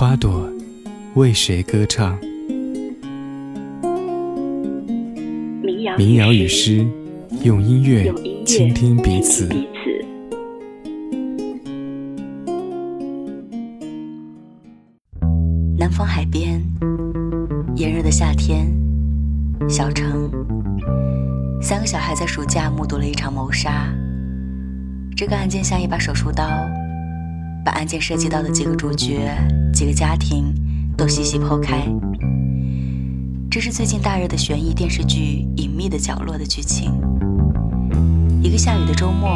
花朵为谁歌唱？民谣与诗，用音乐倾听彼此。南方海边，炎热的夏天，小城，三个小孩在暑假目睹了一场谋杀。这个案件像一把手术刀，把案件涉及到的几个主角、几个家庭都细细剖开。这是最近大热的悬疑电视剧《隐秘的角落》的剧情。一个下雨的周末，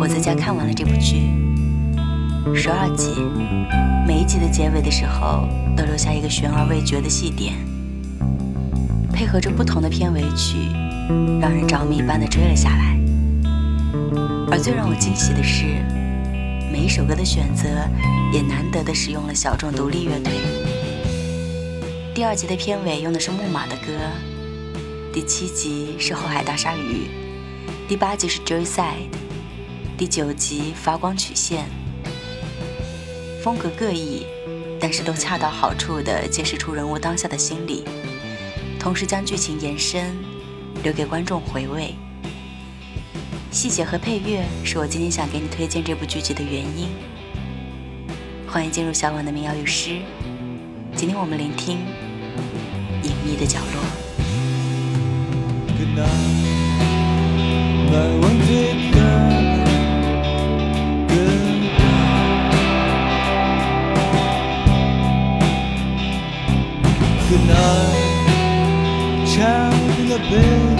我在家看完了这部剧，十二集，每一集的结尾的时候。都留下一个悬而未决的细点，配合着不同的片尾曲，让人着迷般的追了下来。而最让我惊喜的是，每一首歌的选择也难得的使用了小众独立乐队。第二集的片尾用的是木马的歌，第七集是后海大鲨鱼，第八集是 Joyside，第九集发光曲线，风格各异。但是都恰到好处地揭示出人物当下的心理，同时将剧情延伸，留给观众回味。细节和配乐是我今天想给你推荐这部剧集的原因。欢迎进入小婉的民谣与诗，今天我们聆听《隐秘的角落》。good night, child in the bed.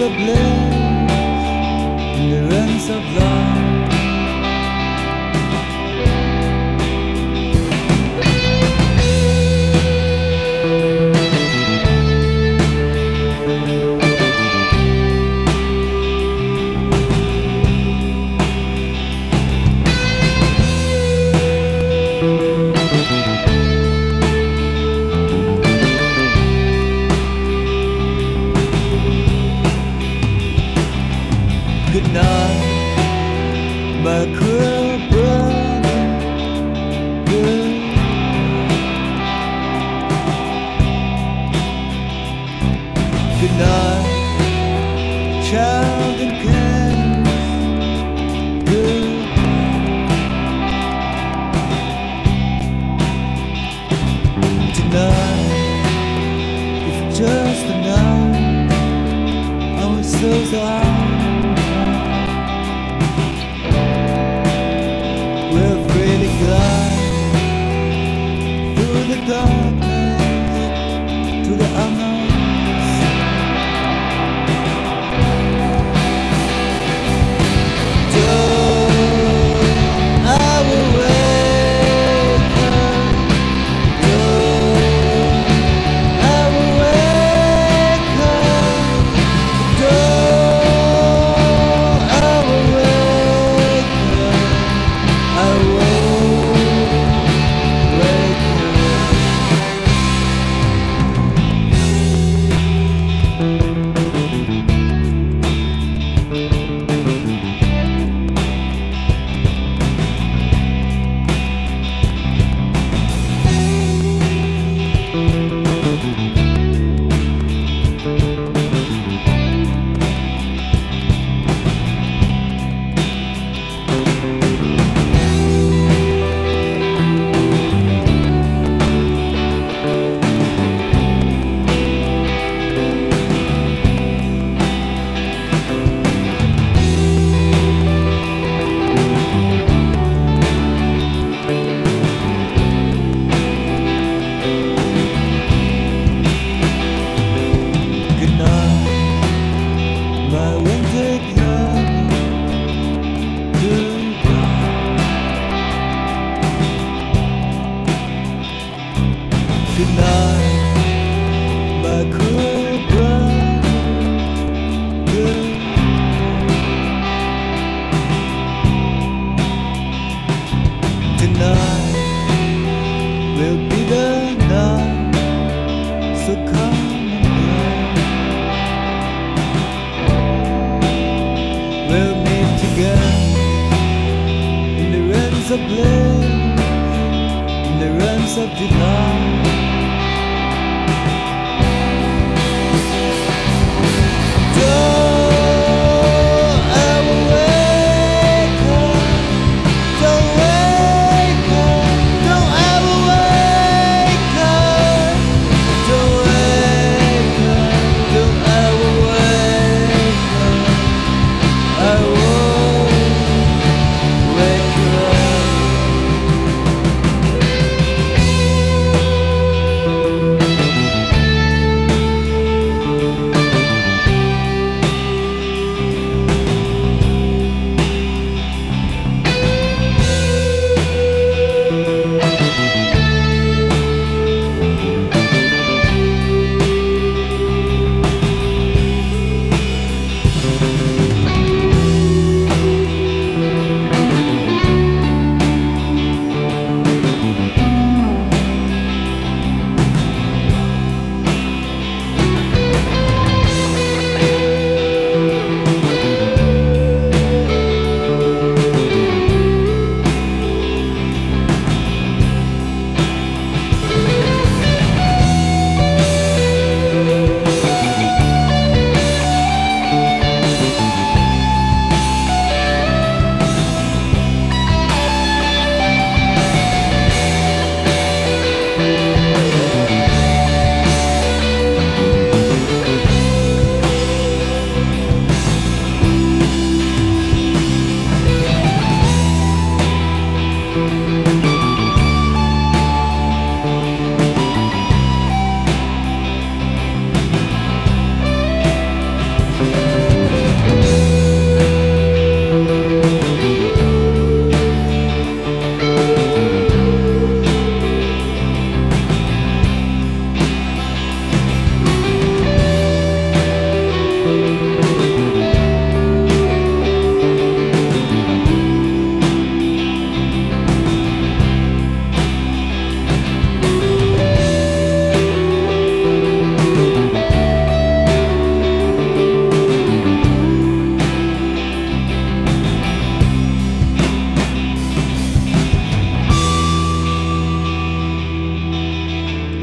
of bliss, endurance of love. enough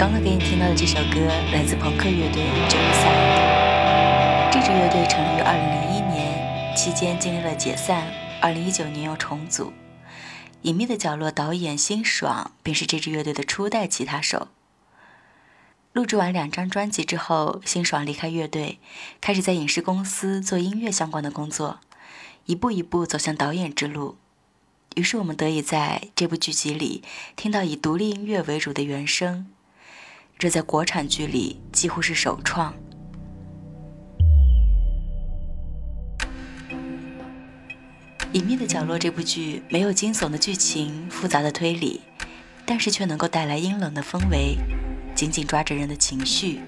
刚刚给你听到的这首歌来自朋克乐队 Genocide。这支乐队成立于2001年，期间经历了解散，2019年又重组。隐秘的角落导演辛爽便是这支乐队的初代吉他手。录制完两张专辑之后，辛爽离开乐队，开始在影视公司做音乐相关的工作，一步一步走向导演之路。于是我们得以在这部剧集里听到以独立音乐为主的原声，这在国产剧里几乎是首创。《隐秘的角落》这部剧没有惊悚的剧情、复杂的推理，但是却能够带来阴冷的氛围，紧紧抓着人的情绪。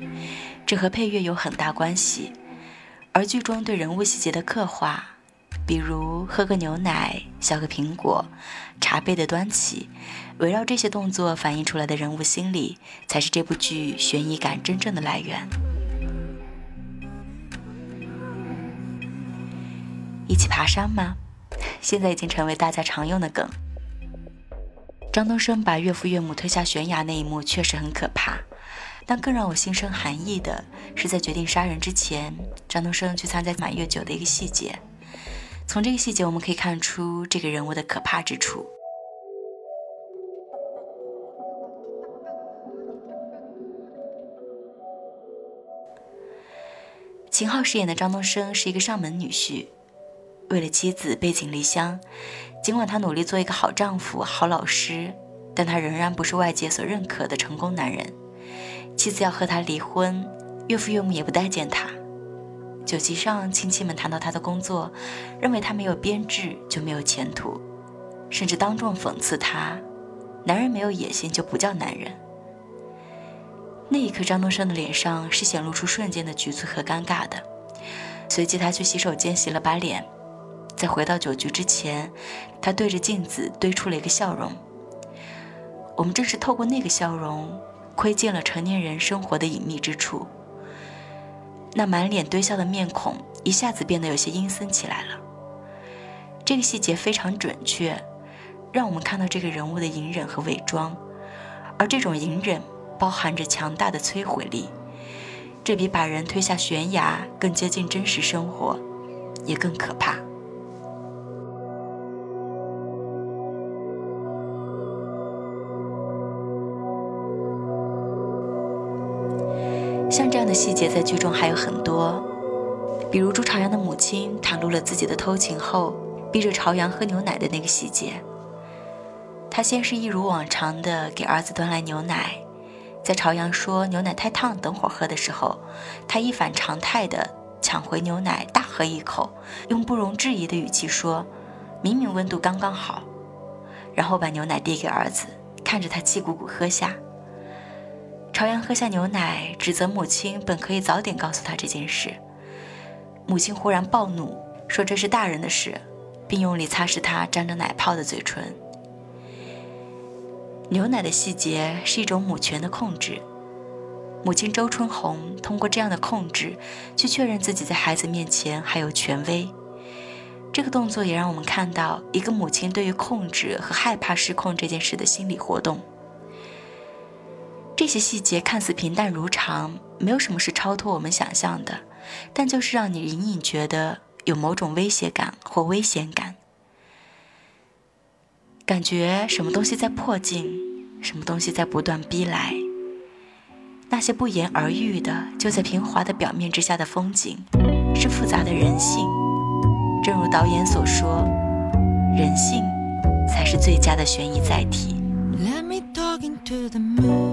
这和配乐有很大关系。而剧中对人物细节的刻画，比如喝个牛奶、削个苹果、茶杯的端起，围绕这些动作反映出来的人物心理，才是这部剧悬疑感真正的来源。一起爬山吗？现在已经成为大家常用的梗。张东升把岳父岳母推下悬崖那一幕确实很可怕，但更让我心生寒意的是，在决定杀人之前，张东升去参加满月酒的一个细节。从这个细节，我们可以看出这个人物的可怕之处。秦昊饰演的张东升是一个上门女婿，为了妻子背井离乡，尽管他努力做一个好丈夫、好老师，但他仍然不是外界所认可的成功男人。妻子要和他离婚，岳父岳母也不待见他。酒席上，亲戚们谈到他的工作，认为他没有编制就没有前途，甚至当众讽刺他：“男人没有野心就不叫男人。”那一刻，张东升的脸上是显露出瞬间的局促和尴尬的。随即，他去洗手间洗了把脸，在回到酒局之前，他对着镜子堆出了一个笑容。我们正是透过那个笑容，窥见了成年人生活的隐秘之处。那满脸堆笑的面孔一下子变得有些阴森起来了。这个细节非常准确，让我们看到这个人物的隐忍和伪装，而这种隐忍包含着强大的摧毁力，这比把人推下悬崖更接近真实生活，也更可怕。像这样的细节在剧中还有很多，比如朱朝阳的母亲袒露了自己的偷情后，逼着朝阳喝牛奶的那个细节。他先是一如往常的给儿子端来牛奶，在朝阳说牛奶太烫，等会儿喝的时候，他一反常态的抢回牛奶，大喝一口，用不容置疑的语气说：“明明温度刚刚好。”然后把牛奶递给儿子，看着他气鼓鼓喝下。朝阳喝下牛奶，指责母亲本可以早点告诉他这件事。母亲忽然暴怒，说这是大人的事，并用力擦拭他沾着奶泡的嘴唇。牛奶的细节是一种母权的控制。母亲周春红通过这样的控制，去确认自己在孩子面前还有权威。这个动作也让我们看到一个母亲对于控制和害怕失控这件事的心理活动。这些细节看似平淡如常，没有什么是超脱我们想象的，但就是让你隐隐觉得有某种威胁感或危险感，感觉什么东西在迫近，什么东西在不断逼来。那些不言而喻的，就在平滑的表面之下的风景，是复杂的人性。正如导演所说，人性才是最佳的悬疑载体。Let me talk into the moon.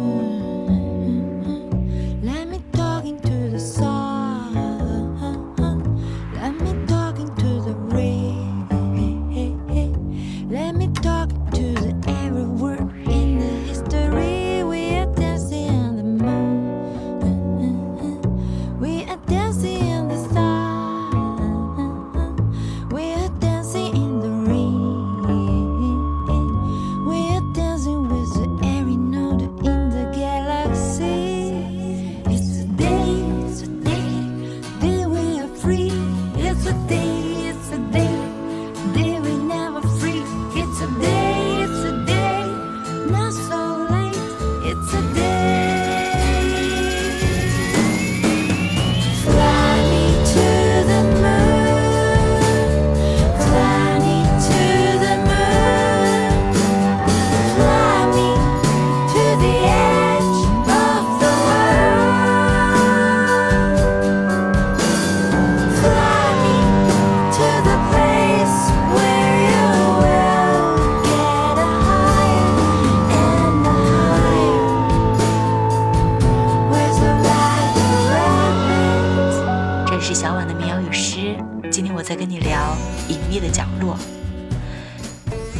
的角落。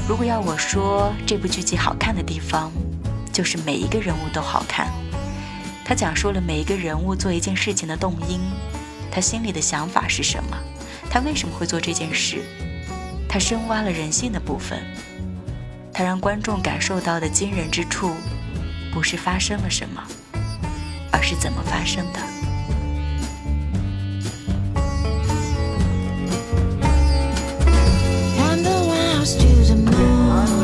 如果要我说这部剧集好看的地方，就是每一个人物都好看。他讲述了每一个人物做一件事情的动因，他心里的想法是什么，他为什么会做这件事，他深挖了人性的部分，他让观众感受到的惊人之处，不是发生了什么，而是怎么发生的。lost you moon.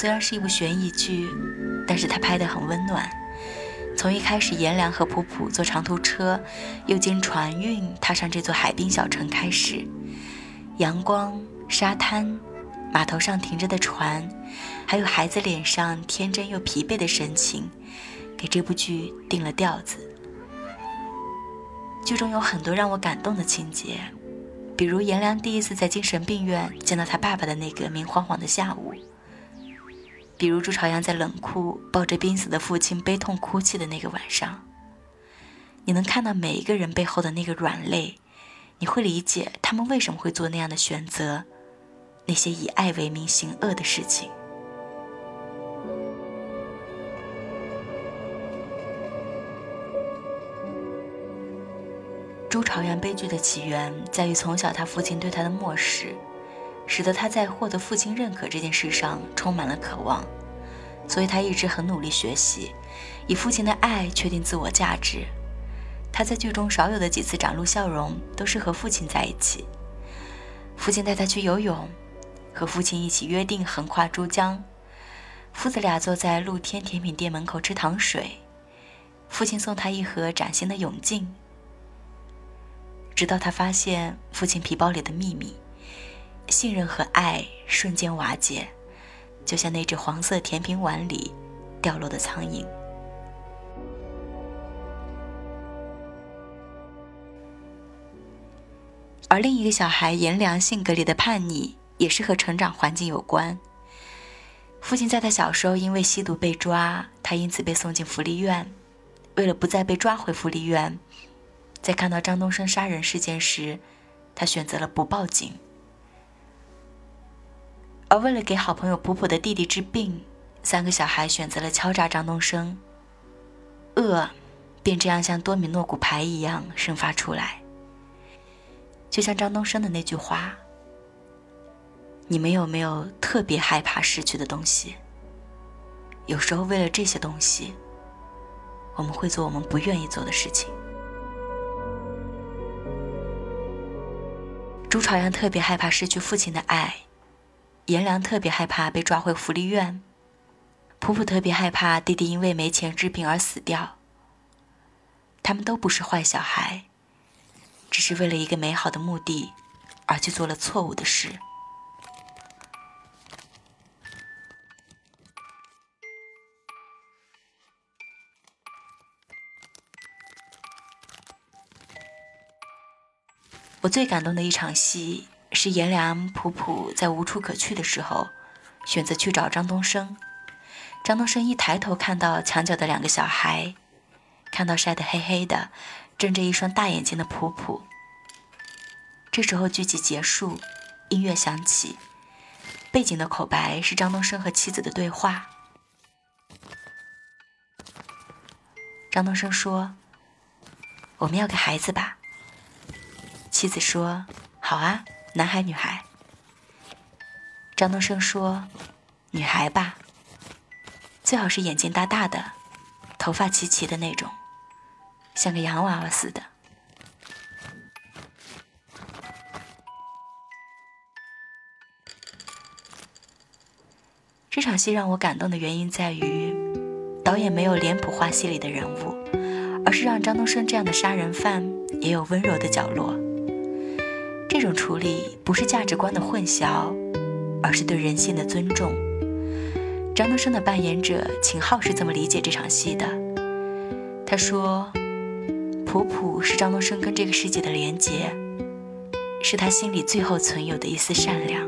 虽然是一部悬疑剧，但是它拍得很温暖。从一开始颜良和普普坐长途车，又经船运踏上这座海滨小城开始，阳光、沙滩、码头上停着的船，还有孩子脸上天真又疲惫的神情，给这部剧定了调子。剧中有很多让我感动的情节。比如颜良第一次在精神病院见到他爸爸的那个明晃晃的下午，比如朱朝阳在冷库抱着濒死的父亲悲痛哭泣的那个晚上，你能看到每一个人背后的那个软肋，你会理解他们为什么会做那样的选择，那些以爱为名行恶的事情。朱朝阳悲剧的起源在于从小他父亲对他的漠视，使得他在获得父亲认可这件事上充满了渴望，所以他一直很努力学习，以父亲的爱确定自我价值。他在剧中少有的几次展露笑容，都是和父亲在一起。父亲带他去游泳，和父亲一起约定横跨珠江，父子俩坐在露天甜品店门口吃糖水，父亲送他一盒崭新的泳镜。直到他发现父亲皮包里的秘密，信任和爱瞬间瓦解，就像那只黄色甜品碗里掉落的苍蝇。而另一个小孩颜良性格里的叛逆，也是和成长环境有关。父亲在他小时候因为吸毒被抓，他因此被送进福利院。为了不再被抓回福利院。在看到张东升杀人事件时，他选择了不报警。而为了给好朋友普普的弟弟治病，三个小孩选择了敲诈张东升。恶，便这样像多米诺骨牌一样生发出来。就像张东升的那句话：“你们有没有特别害怕失去的东西？有时候为了这些东西，我们会做我们不愿意做的事情。”朱朝阳特别害怕失去父亲的爱，颜良特别害怕被抓回福利院，普普特别害怕弟弟因为没钱治病而死掉。他们都不是坏小孩，只是为了一个美好的目的而去做了错误的事。我最感动的一场戏是颜良、普普在无处可去的时候，选择去找张东升。张东升一抬头看到墙角的两个小孩，看到晒得黑黑的、睁着一双大眼睛的普普。这时候剧集结束，音乐响起，背景的口白是张东升和妻子的对话。张东升说：“我们要个孩子吧。”妻子说：“好啊，男孩女孩。”张东升说：“女孩吧，最好是眼睛大大的，头发齐齐的那种，像个洋娃娃似的。”这场戏让我感动的原因在于，导演没有脸谱化戏里的人物，而是让张东升这样的杀人犯也有温柔的角落。这种处理不是价值观的混淆，而是对人性的尊重。张东升的扮演者秦昊是这么理解这场戏的。他说：“普普是张东升跟这个世界的连结，是他心里最后存有的一丝善良。”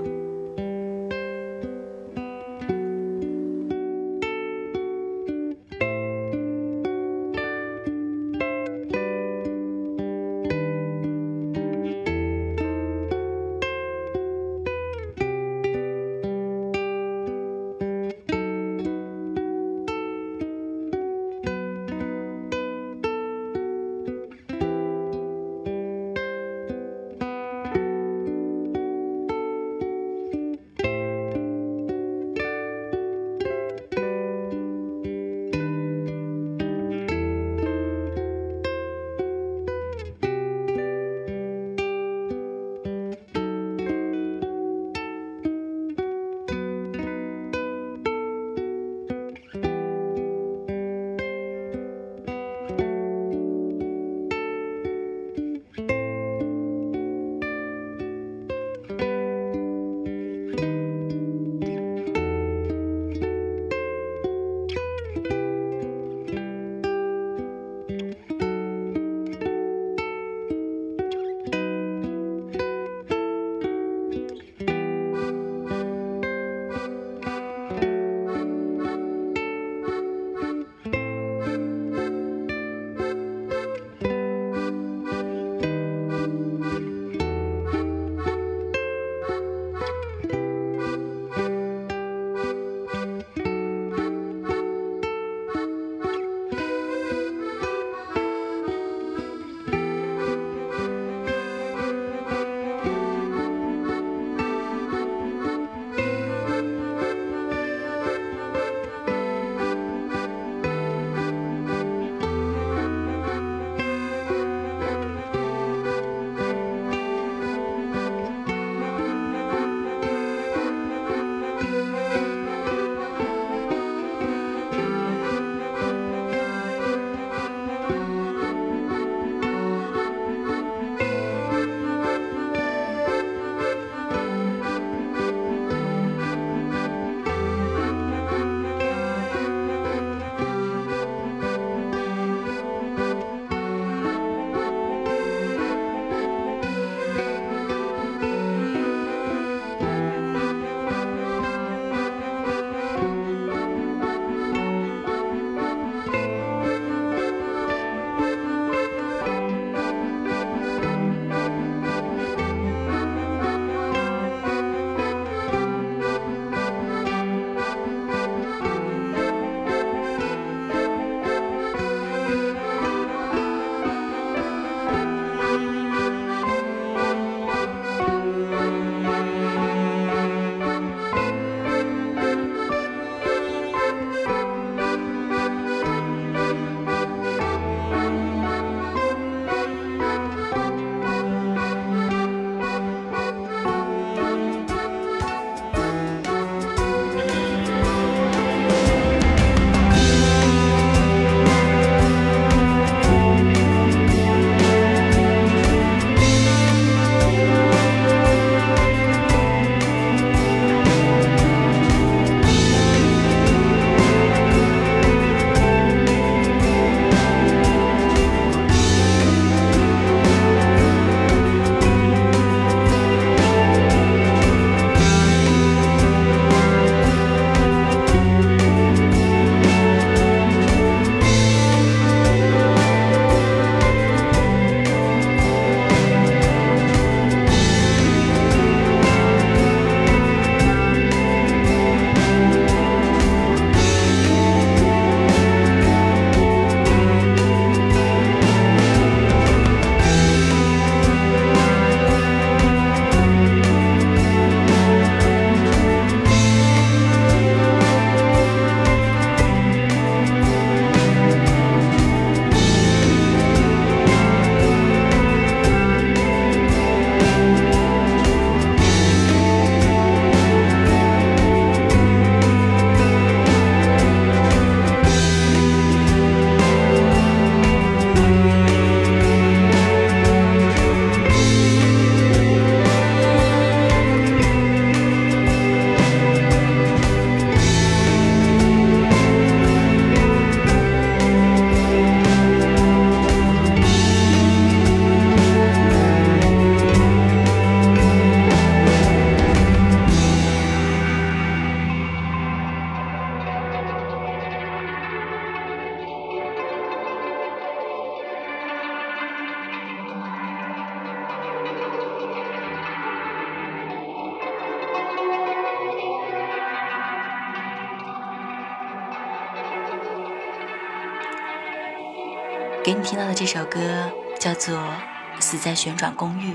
这首歌叫做《死在旋转公寓》，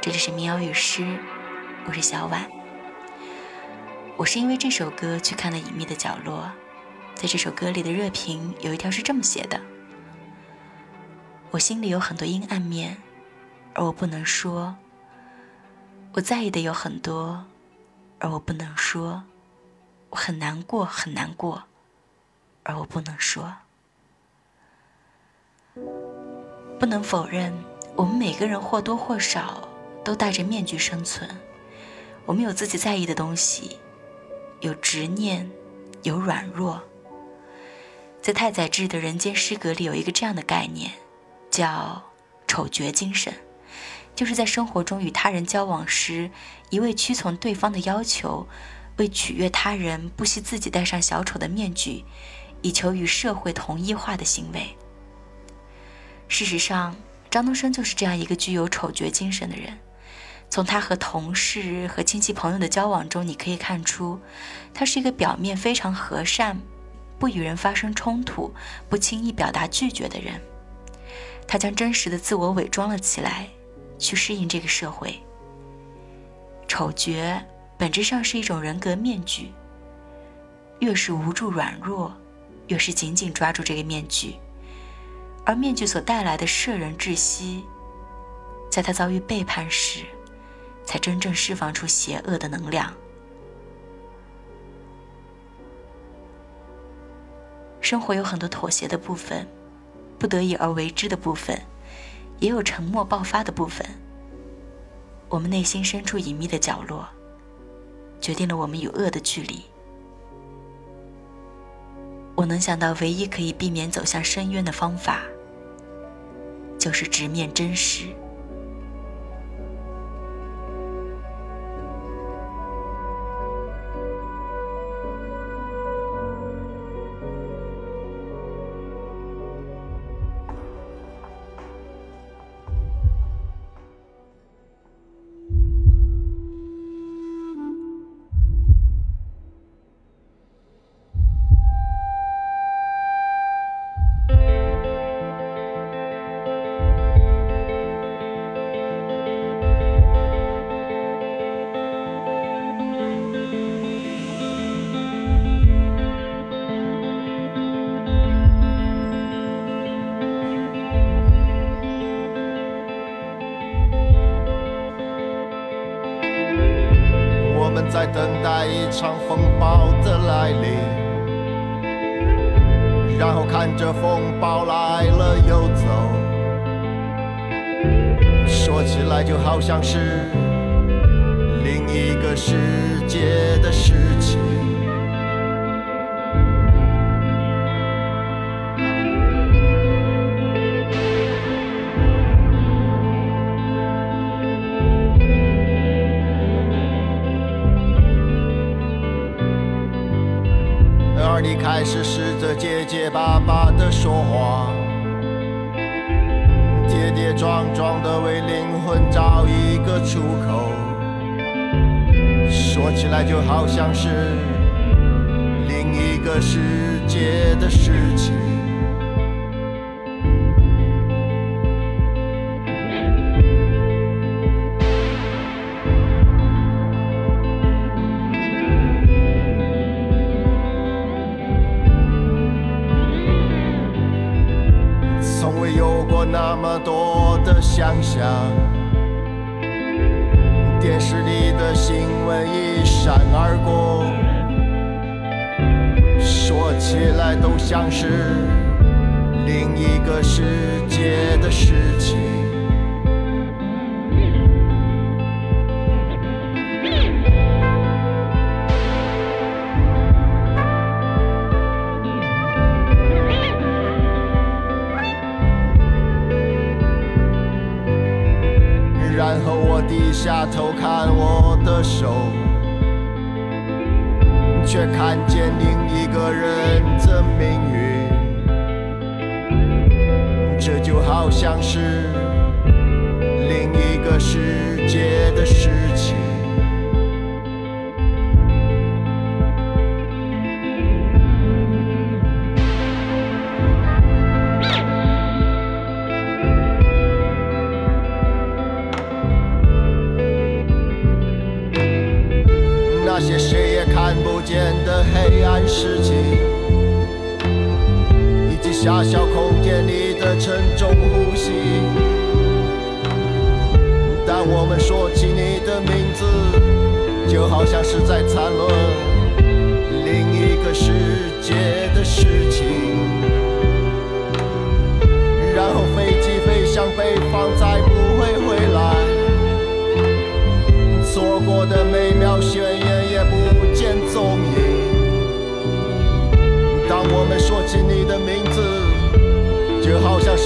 这里是民谣与诗，我是小婉。我是因为这首歌去看了《隐秘的角落》，在这首歌里的热评有一条是这么写的：我心里有很多阴暗面，而我不能说；我在意的有很多，而我不能说；我很难过，很难过，而我不能说。不能否认，我们每个人或多或少都戴着面具生存。我们有自己在意的东西。有执念，有软弱。在太宰治的人间失格里，有一个这样的概念，叫“丑角精神”，就是在生活中与他人交往时，一味屈从对方的要求，为取悦他人，不惜自己戴上小丑的面具，以求与社会同一化的行为。事实上，张东升就是这样一个具有丑角精神的人。从他和同事和亲戚朋友的交往中，你可以看出，他是一个表面非常和善，不与人发生冲突，不轻易表达拒绝的人。他将真实的自我伪装了起来，去适应这个社会。丑角本质上是一种人格面具，越是无助软弱，越是紧紧抓住这个面具，而面具所带来的摄人窒息，在他遭遇背叛时。才真正释放出邪恶的能量。生活有很多妥协的部分，不得已而为之的部分，也有沉默爆发的部分。我们内心深处隐秘的角落，决定了我们与恶的距离。我能想到唯一可以避免走向深渊的方法，就是直面真实。一场风暴的来临，然后看着风暴来了又走，说起来就好像是另一个世界的事一个出口，说起来就好像是另一个世界的事情。从未有过那么多的想象，像是另一个世界的事情。然后我低下头看我的手，却看见另一个人的命运。这就好像是另一个世界的事情。事情，以及狭小空间里的沉重呼吸。当我们说起你的名字，就好像是在谈论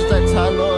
是在谈论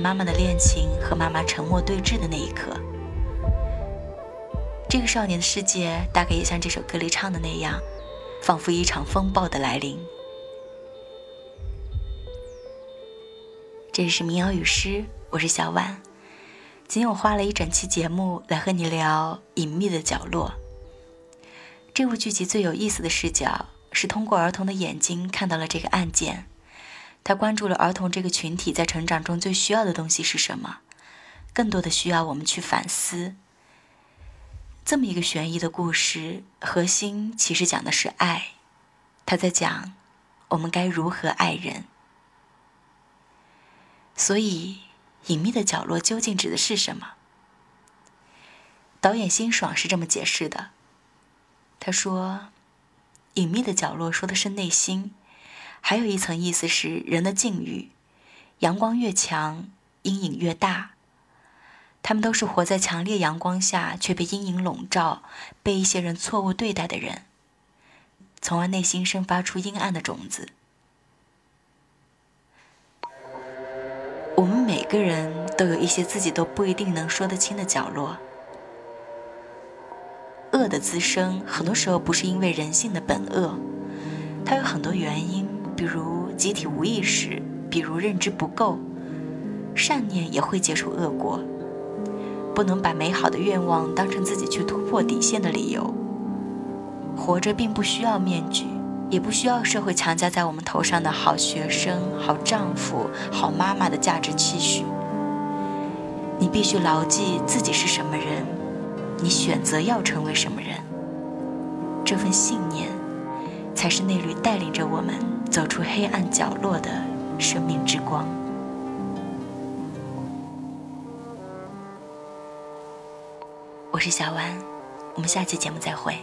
妈妈的恋情和妈妈沉默对峙的那一刻。这个少年的世界大概也像这首歌里唱的那样，仿佛一场风暴的来临。这里是民谣与诗，我是小婉。今天我花了一整期节目来和你聊《隐秘的角落》。这部剧集最有意思的视角是通过儿童的眼睛看到了这个案件，他关注了儿童这个群体在成长中最需要的东西是什么，更多的需要我们去反思。这么一个悬疑的故事，核心其实讲的是爱，他在讲我们该如何爱人。所以。隐秘的角落究竟指的是什么？导演辛爽是这么解释的。他说：“隐秘的角落说的是内心，还有一层意思是人的境遇。阳光越强，阴影越大。他们都是活在强烈阳光下，却被阴影笼罩，被一些人错误对待的人，从而内心生发出阴暗的种子。”我们每个人都有一些自己都不一定能说得清的角落。恶的滋生，很多时候不是因为人性的本恶，它有很多原因，比如集体无意识，比如认知不够。善念也会结出恶果，不能把美好的愿望当成自己去突破底线的理由。活着并不需要面具。也不需要社会强加在我们头上的好学生、好丈夫、好妈妈的价值期许。你必须牢记自己是什么人，你选择要成为什么人。这份信念，才是那缕带领着我们走出黑暗角落的生命之光。我是小婉，我们下期节目再会。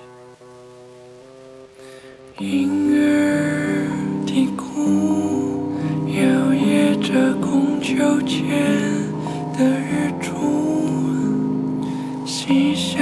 婴儿啼哭，摇曳着空秋前的日出，嬉笑